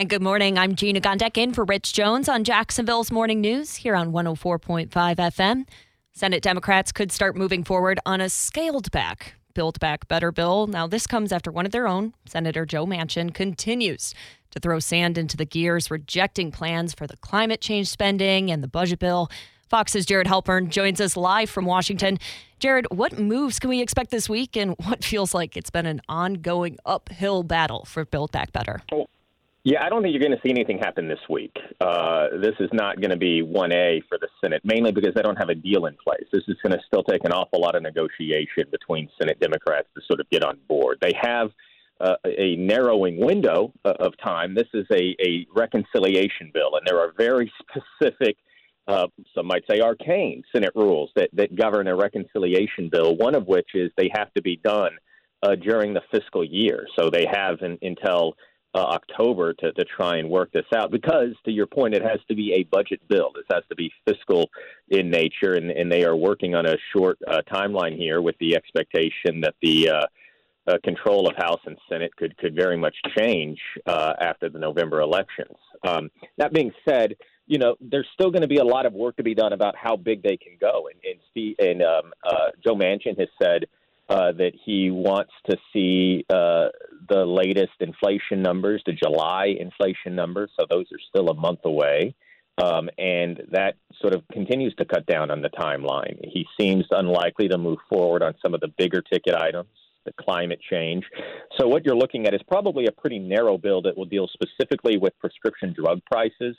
And good morning. I'm Gina Gondek in for Rich Jones on Jacksonville's Morning News here on 104.5 FM. Senate Democrats could start moving forward on a scaled back Build Back Better bill. Now, this comes after one of their own, Senator Joe Manchin, continues to throw sand into the gears, rejecting plans for the climate change spending and the budget bill. Fox's Jared Halpern joins us live from Washington. Jared, what moves can we expect this week, and what feels like it's been an ongoing uphill battle for Build Back Better? Yeah, I don't think you're going to see anything happen this week. Uh, this is not going to be 1A for the Senate, mainly because they don't have a deal in place. This is going to still take an awful lot of negotiation between Senate Democrats to sort of get on board. They have uh, a narrowing window uh, of time. This is a, a reconciliation bill, and there are very specific, uh, some might say arcane, Senate rules that, that govern a reconciliation bill, one of which is they have to be done uh, during the fiscal year. So they have in, until uh, October to, to try and work this out because, to your point, it has to be a budget bill. This has to be fiscal in nature, and, and they are working on a short uh, timeline here with the expectation that the uh, uh, control of House and Senate could could very much change uh, after the November elections. Um, that being said, you know there's still going to be a lot of work to be done about how big they can go, and and, Steve, and um, uh, Joe Manchin has said uh, that he wants to see uh, the latest inflation numbers, the July inflation numbers. So those are still a month away. Um, and that sort of continues to cut down on the timeline. He seems unlikely to move forward on some of the bigger ticket items, the climate change. So, what you're looking at is probably a pretty narrow bill that will deal specifically with prescription drug prices.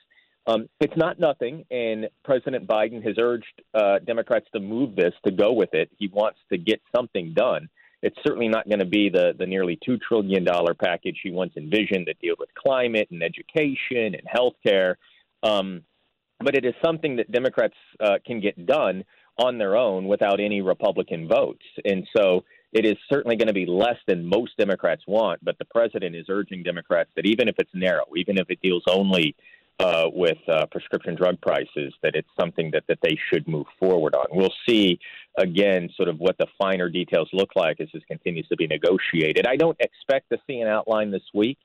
Um, it's not nothing, and President Biden has urged uh, Democrats to move this, to go with it. He wants to get something done. It's certainly not going to be the, the nearly $2 trillion package he once envisioned that deals with climate and education and health care. Um, but it is something that Democrats uh, can get done on their own without any Republican votes. And so it is certainly going to be less than most Democrats want, but the president is urging Democrats that even if it's narrow, even if it deals only uh, with uh, prescription drug prices that it's something that, that they should move forward on. We'll see again sort of what the finer details look like as this continues to be negotiated. I don't expect to see an outline this week.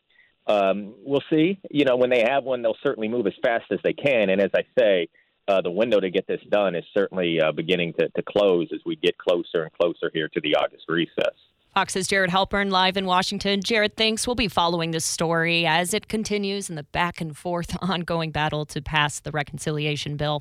Um, we'll see. You know, when they have one, they'll certainly move as fast as they can. And as I say, uh, the window to get this done is certainly uh, beginning to, to close as we get closer and closer here to the August recess. Fox's Jared Halpern live in Washington. Jared, thanks. We'll be following this story as it continues in the back and forth ongoing battle to pass the reconciliation bill.